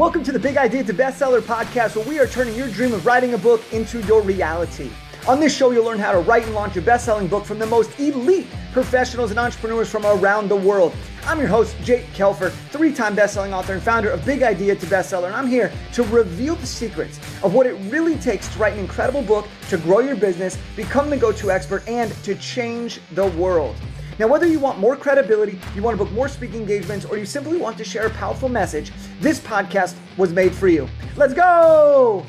Welcome to the Big Idea to Bestseller podcast, where we are turning your dream of writing a book into your reality. On this show, you'll learn how to write and launch a best selling book from the most elite professionals and entrepreneurs from around the world. I'm your host, Jake Kelfer, three time best selling author and founder of Big Idea to Bestseller, and I'm here to reveal the secrets of what it really takes to write an incredible book, to grow your business, become the go to expert, and to change the world. Now, whether you want more credibility, you want to book more speaking engagements, or you simply want to share a powerful message, this podcast was made for you. Let's go!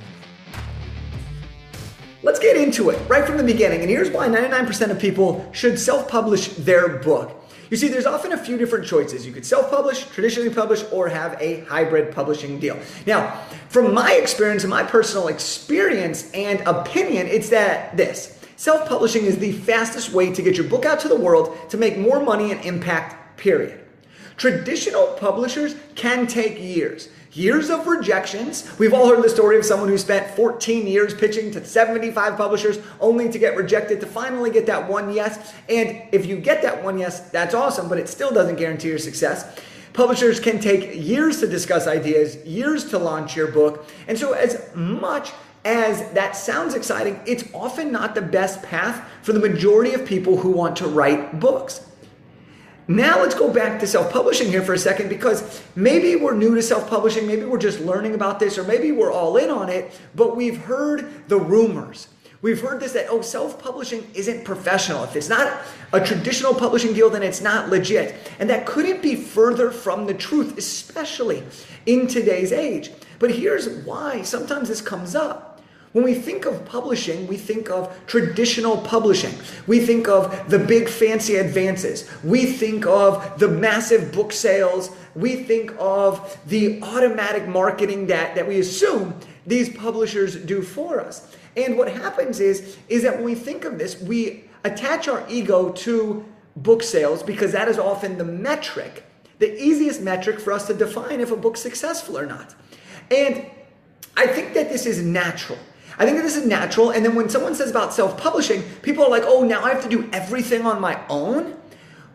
Let's get into it right from the beginning. And here's why 99% of people should self publish their book. You see, there's often a few different choices. You could self publish, traditionally publish, or have a hybrid publishing deal. Now, from my experience and my personal experience and opinion, it's that this Self publishing is the fastest way to get your book out to the world to make more money and impact, period. Traditional publishers can take years. Years of rejections. We've all heard the story of someone who spent 14 years pitching to 75 publishers only to get rejected to finally get that one yes. And if you get that one yes, that's awesome, but it still doesn't guarantee your success. Publishers can take years to discuss ideas, years to launch your book. And so, as much as that sounds exciting, it's often not the best path for the majority of people who want to write books. Now let's go back to self publishing here for a second because maybe we're new to self publishing, maybe we're just learning about this, or maybe we're all in on it, but we've heard the rumors. We've heard this that, oh, self publishing isn't professional. If it's not a traditional publishing deal, then it's not legit. And that couldn't be further from the truth, especially in today's age. But here's why sometimes this comes up. When we think of publishing, we think of traditional publishing. We think of the big fancy advances. We think of the massive book sales. We think of the automatic marketing that, that we assume these publishers do for us. And what happens is, is that when we think of this, we attach our ego to book sales because that is often the metric, the easiest metric for us to define if a book's successful or not. And I think that this is natural. I think that this is natural. And then when someone says about self publishing, people are like, oh, now I have to do everything on my own.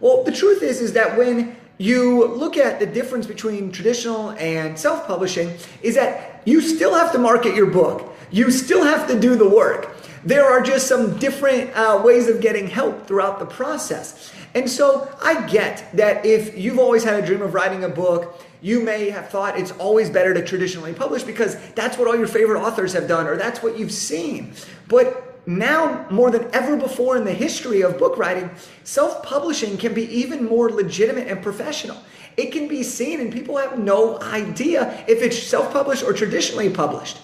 Well, the truth is, is that when you look at the difference between traditional and self publishing, is that you still have to market your book, you still have to do the work. There are just some different uh, ways of getting help throughout the process. And so I get that if you've always had a dream of writing a book, you may have thought it's always better to traditionally publish because that's what all your favorite authors have done or that's what you've seen. But now, more than ever before in the history of book writing, self publishing can be even more legitimate and professional. It can be seen, and people have no idea if it's self published or traditionally published.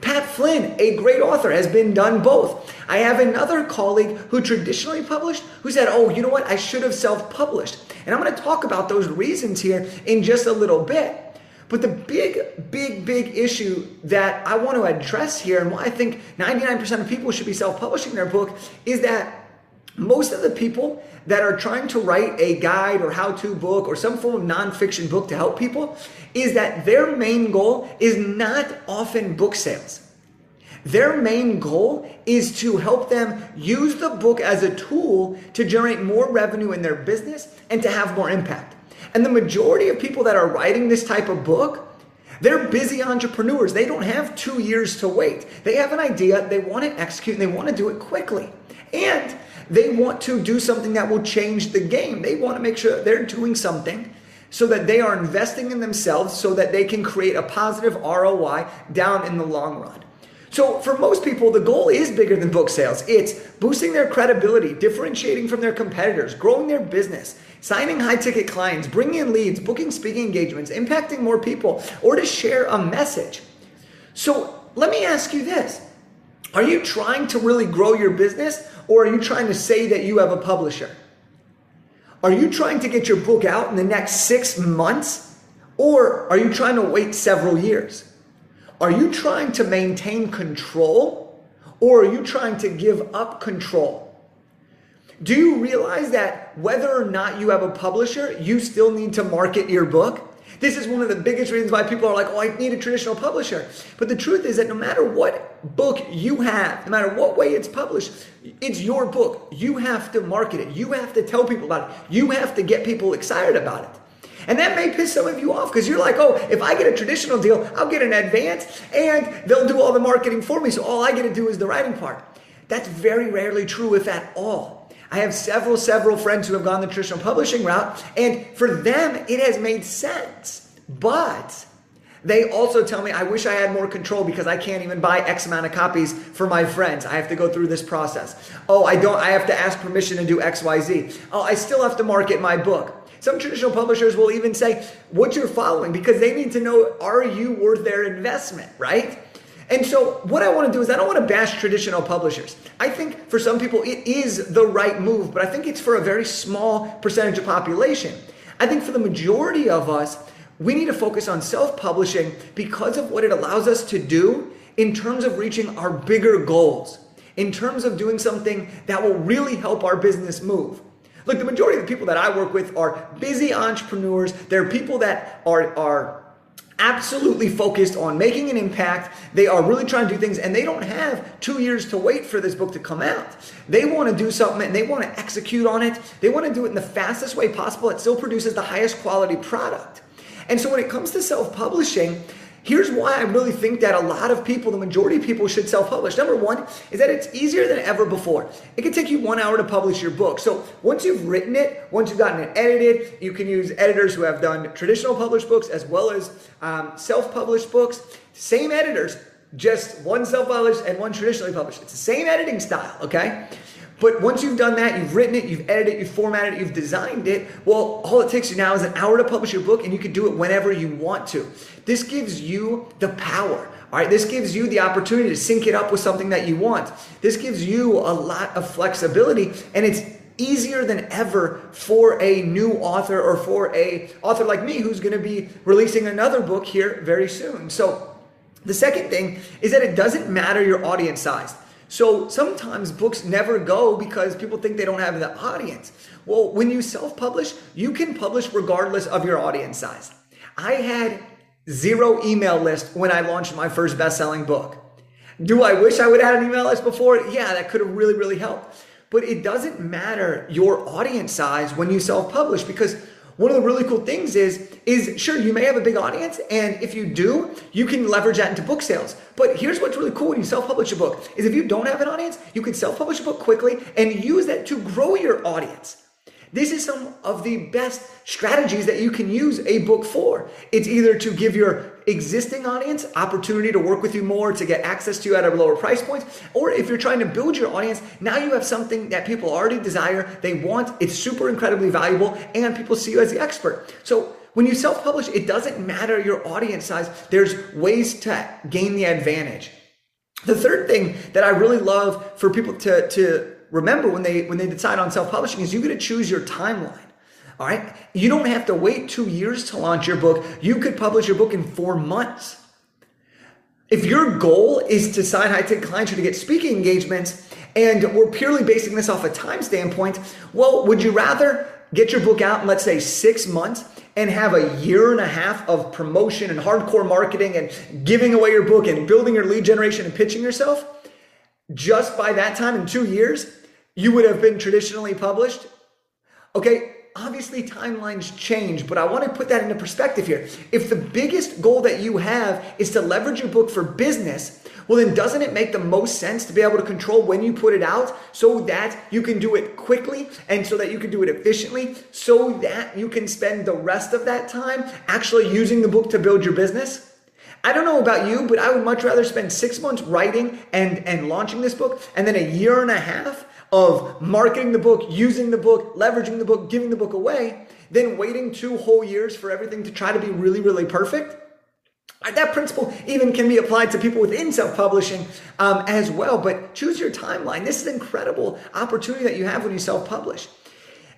Pat Flynn, a great author, has been done both. I have another colleague who traditionally published who said, Oh, you know what? I should have self published. And I'm going to talk about those reasons here in just a little bit. But the big, big, big issue that I want to address here, and why I think 99% of people should be self publishing their book, is that most of the people that are trying to write a guide or how to book or some form of nonfiction book to help people is that their main goal is not often book sales. Their main goal is to help them use the book as a tool to generate more revenue in their business and to have more impact. And the majority of people that are writing this type of book, they're busy entrepreneurs. They don't have two years to wait. They have an idea, they want to execute, and they want to do it quickly. And they want to do something that will change the game. They want to make sure they're doing something so that they are investing in themselves so that they can create a positive ROI down in the long run. So, for most people, the goal is bigger than book sales. It's boosting their credibility, differentiating from their competitors, growing their business, signing high ticket clients, bringing in leads, booking speaking engagements, impacting more people, or to share a message. So, let me ask you this Are you trying to really grow your business, or are you trying to say that you have a publisher? Are you trying to get your book out in the next six months? Or are you trying to wait several years? Are you trying to maintain control? Or are you trying to give up control? Do you realize that whether or not you have a publisher, you still need to market your book? This is one of the biggest reasons why people are like, oh, I need a traditional publisher. But the truth is that no matter what book you have, no matter what way it's published, it's your book. You have to market it. You have to tell people about it. You have to get people excited about it. And that may piss some of you off because you're like, oh, if I get a traditional deal, I'll get an advance and they'll do all the marketing for me. So all I get to do is the writing part. That's very rarely true, if at all. I have several, several friends who have gone the traditional publishing route, and for them, it has made sense. But they also tell me, I wish I had more control because I can't even buy X amount of copies for my friends. I have to go through this process. Oh, I don't, I have to ask permission to do XYZ. Oh, I still have to market my book. Some traditional publishers will even say what you're following because they need to know are you worth their investment, right? And so, what I want to do is, I don't want to bash traditional publishers. I think for some people it is the right move, but I think it's for a very small percentage of population. I think for the majority of us, we need to focus on self publishing because of what it allows us to do in terms of reaching our bigger goals, in terms of doing something that will really help our business move. Look, the majority of the people that I work with are busy entrepreneurs. They're people that are, are absolutely focused on making an impact. They are really trying to do things and they don't have two years to wait for this book to come out. They want to do something and they want to execute on it. They want to do it in the fastest way possible. It still produces the highest quality product. And so when it comes to self publishing, Here's why I really think that a lot of people, the majority of people, should self publish. Number one is that it's easier than ever before. It can take you one hour to publish your book. So once you've written it, once you've gotten it edited, you can use editors who have done traditional published books as well as um, self published books. Same editors, just one self published and one traditionally published. It's the same editing style, okay? But once you've done that, you've written it, you've edited it, you've formatted it, you've designed it, well, all it takes you now is an hour to publish your book and you can do it whenever you want to. This gives you the power. All right, this gives you the opportunity to sync it up with something that you want. This gives you a lot of flexibility and it's easier than ever for a new author or for a author like me who's going to be releasing another book here very soon. So, the second thing is that it doesn't matter your audience size. So sometimes books never go because people think they don't have the audience. Well, when you self publish, you can publish regardless of your audience size. I had zero email list when I launched my first best selling book. Do I wish I would have had an email list before? Yeah, that could have really, really helped. But it doesn't matter your audience size when you self publish because one of the really cool things is, is sure, you may have a big audience, and if you do, you can leverage that into book sales. But here's what's really cool when you self-publish a book, is if you don't have an audience, you can self-publish a book quickly and use that to grow your audience. This is some of the best strategies that you can use a book for. It's either to give your existing audience opportunity to work with you more, to get access to you at a lower price point, or if you're trying to build your audience, now you have something that people already desire, they want, it's super incredibly valuable, and people see you as the expert. So when you self publish, it doesn't matter your audience size, there's ways to gain the advantage. The third thing that I really love for people to, to remember when they when they decide on self-publishing is you get to choose your timeline. All right? You don't have to wait 2 years to launch your book. You could publish your book in 4 months. If your goal is to sign high ticket clients or to get speaking engagements, and we're purely basing this off a time standpoint, well, would you rather get your book out in, let's say, six months and have a year and a half of promotion and hardcore marketing and giving away your book and building your lead generation and pitching yourself? Just by that time in two years, you would have been traditionally published. Okay, obviously timelines change, but I want to put that into perspective here. If the biggest goal that you have is to leverage your book for business, well, then doesn't it make the most sense to be able to control when you put it out so that you can do it quickly and so that you can do it efficiently so that you can spend the rest of that time actually using the book to build your business? I don't know about you, but I would much rather spend six months writing and, and launching this book and then a year and a half of marketing the book, using the book, leveraging the book, giving the book away, than waiting two whole years for everything to try to be really, really perfect. That principle even can be applied to people within self-publishing um, as well. But choose your timeline. This is an incredible opportunity that you have when you self-publish.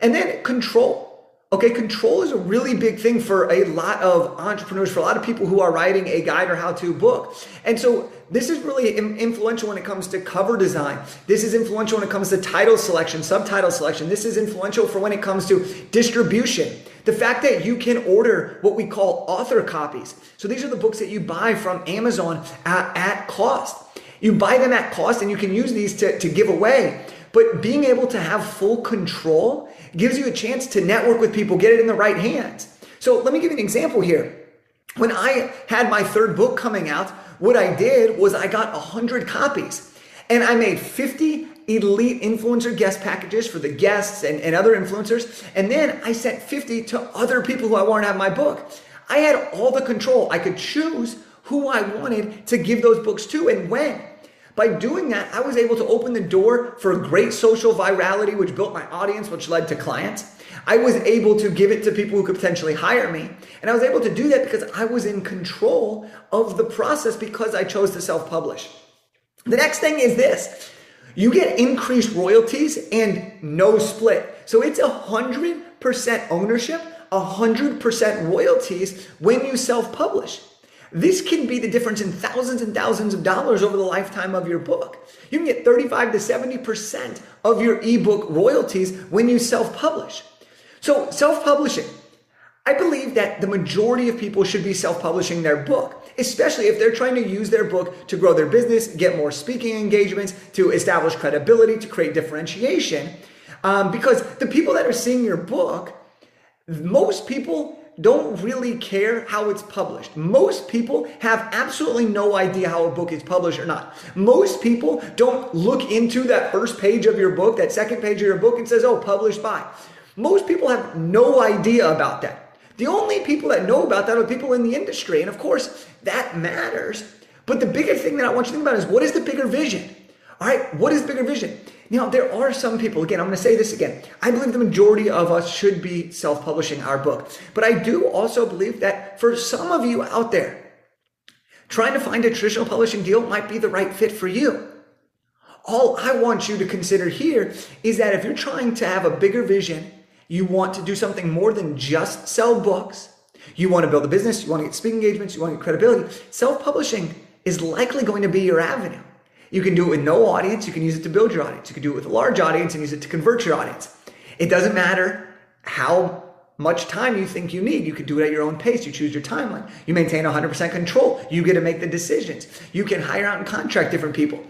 And then control. Okay, control is a really big thing for a lot of entrepreneurs, for a lot of people who are writing a guide or how to book. And so this is really influential when it comes to cover design. This is influential when it comes to title selection, subtitle selection. This is influential for when it comes to distribution. The fact that you can order what we call author copies. So these are the books that you buy from Amazon at, at cost. You buy them at cost and you can use these to, to give away. But being able to have full control gives you a chance to network with people, get it in the right hands. So let me give you an example here. When I had my third book coming out, what I did was I got 100 copies and I made 50 elite influencer guest packages for the guests and, and other influencers. And then I sent 50 to other people who I wanted to have my book. I had all the control. I could choose who I wanted to give those books to and when. By doing that, I was able to open the door for great social virality, which built my audience, which led to clients. I was able to give it to people who could potentially hire me. And I was able to do that because I was in control of the process because I chose to self publish. The next thing is this you get increased royalties and no split. So it's a 100% ownership, 100% royalties when you self publish. This can be the difference in thousands and thousands of dollars over the lifetime of your book. You can get 35 to 70% of your ebook royalties when you self publish. So, self publishing. I believe that the majority of people should be self publishing their book, especially if they're trying to use their book to grow their business, get more speaking engagements, to establish credibility, to create differentiation. Um, because the people that are seeing your book, most people don't really care how it's published. Most people have absolutely no idea how a book is published or not. Most people don't look into that first page of your book, that second page of your book, and says, oh, published by. Most people have no idea about that. The only people that know about that are people in the industry. And of course, that matters. But the bigger thing that I want you to think about is what is the bigger vision? All right, what is the bigger vision? Now, there are some people, again, I'm going to say this again. I believe the majority of us should be self publishing our book. But I do also believe that for some of you out there, trying to find a traditional publishing deal might be the right fit for you. All I want you to consider here is that if you're trying to have a bigger vision, you want to do something more than just sell books, you want to build a business, you want to get speaking engagements, you want to get credibility, self publishing is likely going to be your avenue. You can do it with no audience, you can use it to build your audience. You can do it with a large audience and use it to convert your audience. It doesn't matter how much time you think you need. You can do it at your own pace. You choose your timeline. You maintain 100% control. You get to make the decisions. You can hire out and contract different people.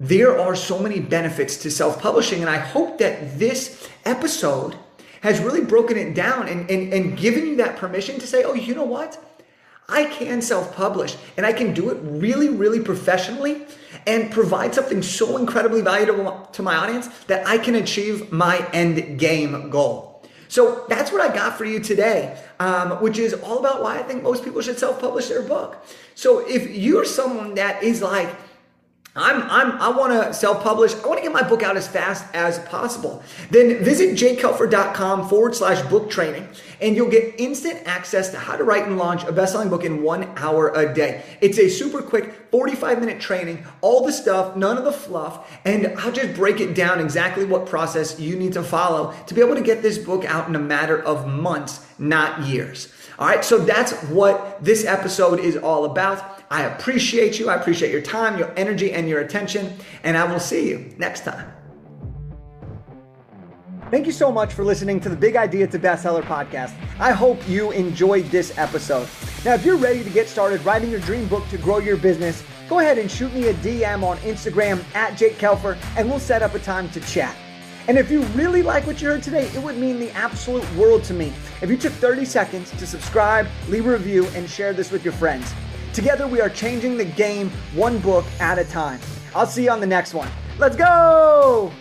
There are so many benefits to self publishing, and I hope that this episode has really broken it down and, and, and given you that permission to say, oh, you know what? I can self publish and I can do it really, really professionally and provide something so incredibly valuable to my audience that I can achieve my end game goal. So that's what I got for you today, um, which is all about why I think most people should self publish their book. So if you're someone that is like, I'm, I'm, I want to self publish. I want to get my book out as fast as possible. Then visit jakekelfer.com forward slash book training and you'll get instant access to how to write and launch a best selling book in one hour a day. It's a super quick 45 minute training, all the stuff, none of the fluff. And I'll just break it down exactly what process you need to follow to be able to get this book out in a matter of months, not years. All right, so that's what this episode is all about. I appreciate you. I appreciate your time, your energy, and your attention. And I will see you next time. Thank you so much for listening to the Big Idea to Bestseller podcast. I hope you enjoyed this episode. Now, if you're ready to get started writing your dream book to grow your business, go ahead and shoot me a DM on Instagram at Jake Kelfer, and we'll set up a time to chat. And if you really like what you heard today, it would mean the absolute world to me if you took 30 seconds to subscribe, leave a review, and share this with your friends. Together, we are changing the game one book at a time. I'll see you on the next one. Let's go!